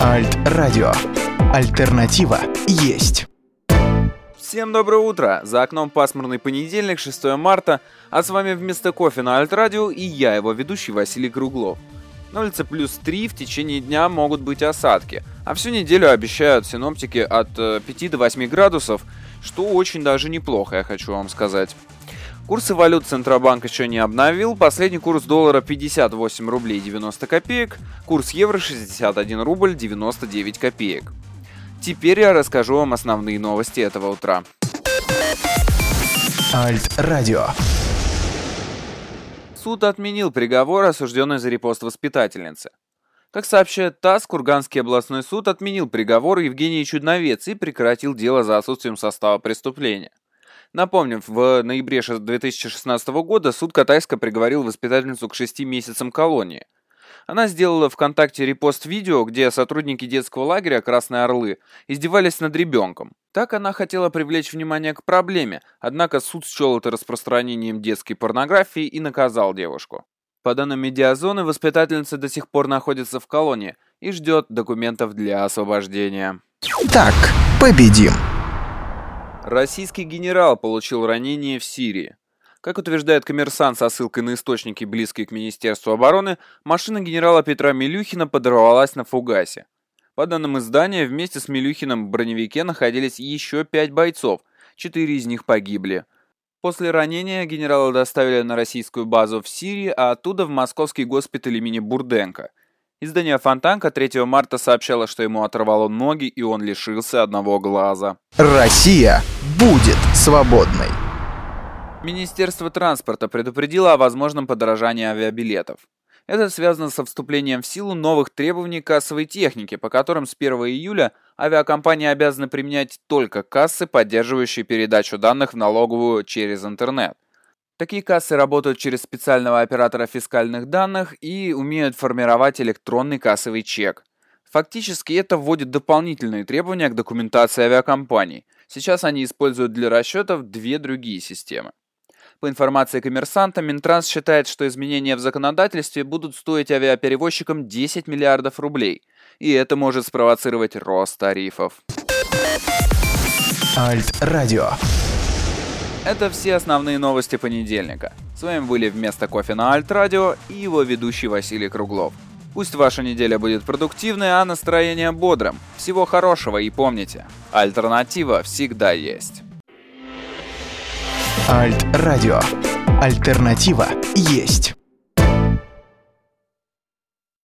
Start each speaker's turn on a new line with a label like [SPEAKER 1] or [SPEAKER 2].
[SPEAKER 1] Альт-радио. Альтернатива есть.
[SPEAKER 2] Всем доброе утро! За окном пасмурный понедельник, 6 марта, а с вами вместо кофе на Альт-радио и я, его ведущий Василий Круглов. На улице плюс 3, в течение дня могут быть осадки, а всю неделю обещают синоптики от 5 э, до 8 градусов, что очень даже неплохо, я хочу вам сказать. Курсы валют Центробанк еще не обновил. Последний курс доллара 58 рублей 90 копеек, курс евро 61 рубль 99 копеек. Теперь я расскажу вам основные новости этого утра.
[SPEAKER 1] Альт-радио.
[SPEAKER 2] Суд отменил приговор, осужденный за репост воспитательницы. Как сообщает ТАСС, Курганский областной суд отменил приговор Евгении Чудновец и прекратил дело за отсутствием состава преступления. Напомним, в ноябре 2016 года суд Катайска приговорил воспитательницу к 6 месяцам колонии. Она сделала ВКонтакте репост видео, где сотрудники детского лагеря «Красные орлы» издевались над ребенком. Так она хотела привлечь внимание к проблеме, однако суд счел это распространением детской порнографии и наказал девушку. По данным медиазоны, воспитательница до сих пор находится в колонии и ждет документов для освобождения.
[SPEAKER 1] Так, победим.
[SPEAKER 2] Российский генерал получил ранение в Сирии. Как утверждает коммерсант со ссылкой на источники, близкие к Министерству обороны, машина генерала Петра Милюхина подорвалась на фугасе. По данным издания, вместе с Милюхиным в броневике находились еще пять бойцов, четыре из них погибли. После ранения генерала доставили на российскую базу в Сирии, а оттуда в московский госпиталь имени Бурденко. Издание «Фонтанка» 3 марта сообщало, что ему оторвало ноги и он лишился одного глаза.
[SPEAKER 1] Россия будет свободной.
[SPEAKER 2] Министерство транспорта предупредило о возможном подорожании авиабилетов. Это связано со вступлением в силу новых требований кассовой техники, по которым с 1 июля авиакомпании обязаны применять только кассы, поддерживающие передачу данных в налоговую через интернет. Такие кассы работают через специального оператора фискальных данных и умеют формировать электронный кассовый чек. Фактически это вводит дополнительные требования к документации авиакомпаний. Сейчас они используют для расчетов две другие системы. По информации коммерсанта, Минтранс считает, что изменения в законодательстве будут стоить авиаперевозчикам 10 миллиардов рублей, и это может спровоцировать рост тарифов.
[SPEAKER 1] Альт-радио.
[SPEAKER 2] Это все основные новости понедельника. С вами были вместо кофе на Альт Радио и его ведущий Василий Круглов. Пусть ваша неделя будет продуктивной, а настроение бодрым. Всего хорошего и помните, альтернатива всегда есть.
[SPEAKER 1] Альт-радио. Альтернатива есть.